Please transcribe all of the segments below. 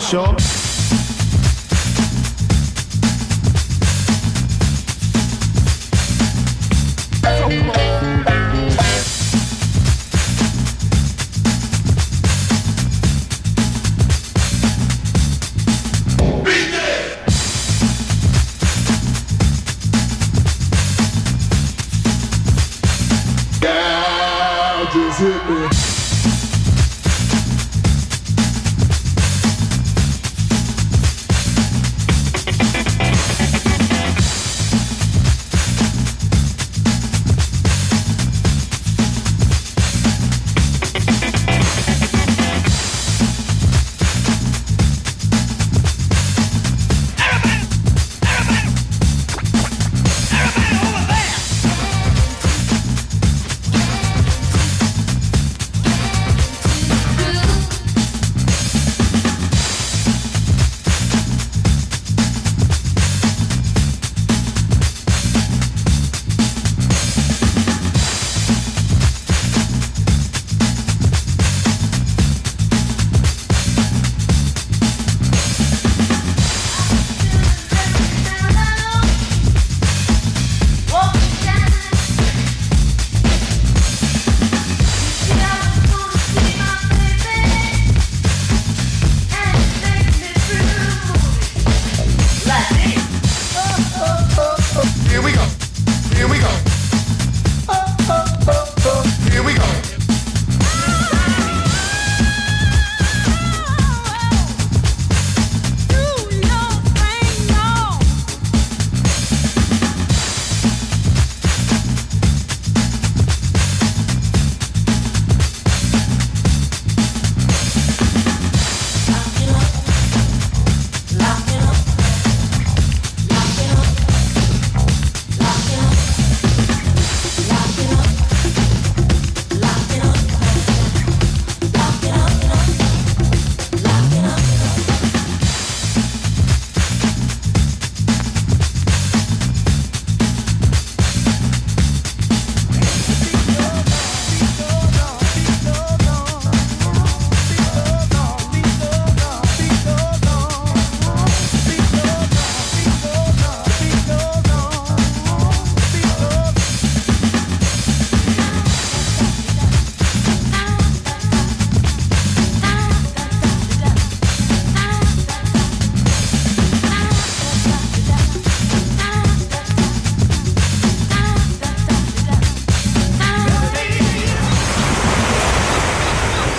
Rock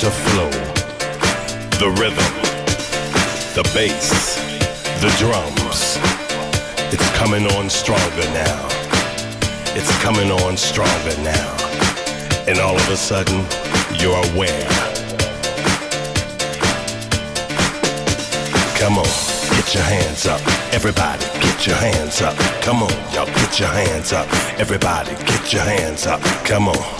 to flow. The rhythm, the bass, the drums. It's coming on stronger now. It's coming on stronger now. And all of a sudden, you're aware Come on, get your hands up. Everybody, get your hands up. Come on, y'all, get your hands up. Everybody, get your hands up. Come on.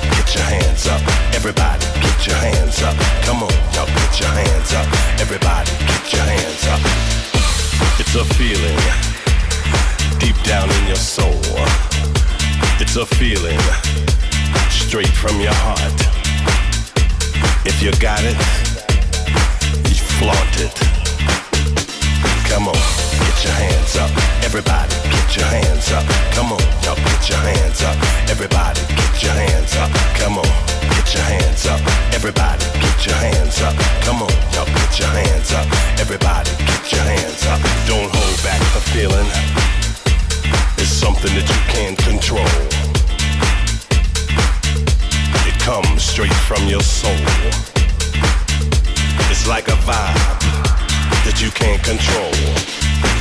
get your hands up. Everybody, get your hands up. Come on, y'all, get your hands up. Everybody, get your hands up. It's a feeling deep down in your soul. It's a feeling straight from your heart. If you got it, flaunt it. Come on, get your hands up. Everybody, get your hands up. Come on, y'all get your hands up. Everybody, get your hands up. Come on, get your hands up. Everybody, get your hands up. Come on, y'all get your hands up. Everybody, get your hands up. Don't hold back the feeling. It's something that you can't control. It comes straight from your soul. It's like a vibe that you can't control.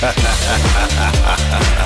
ha ha ha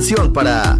Canción para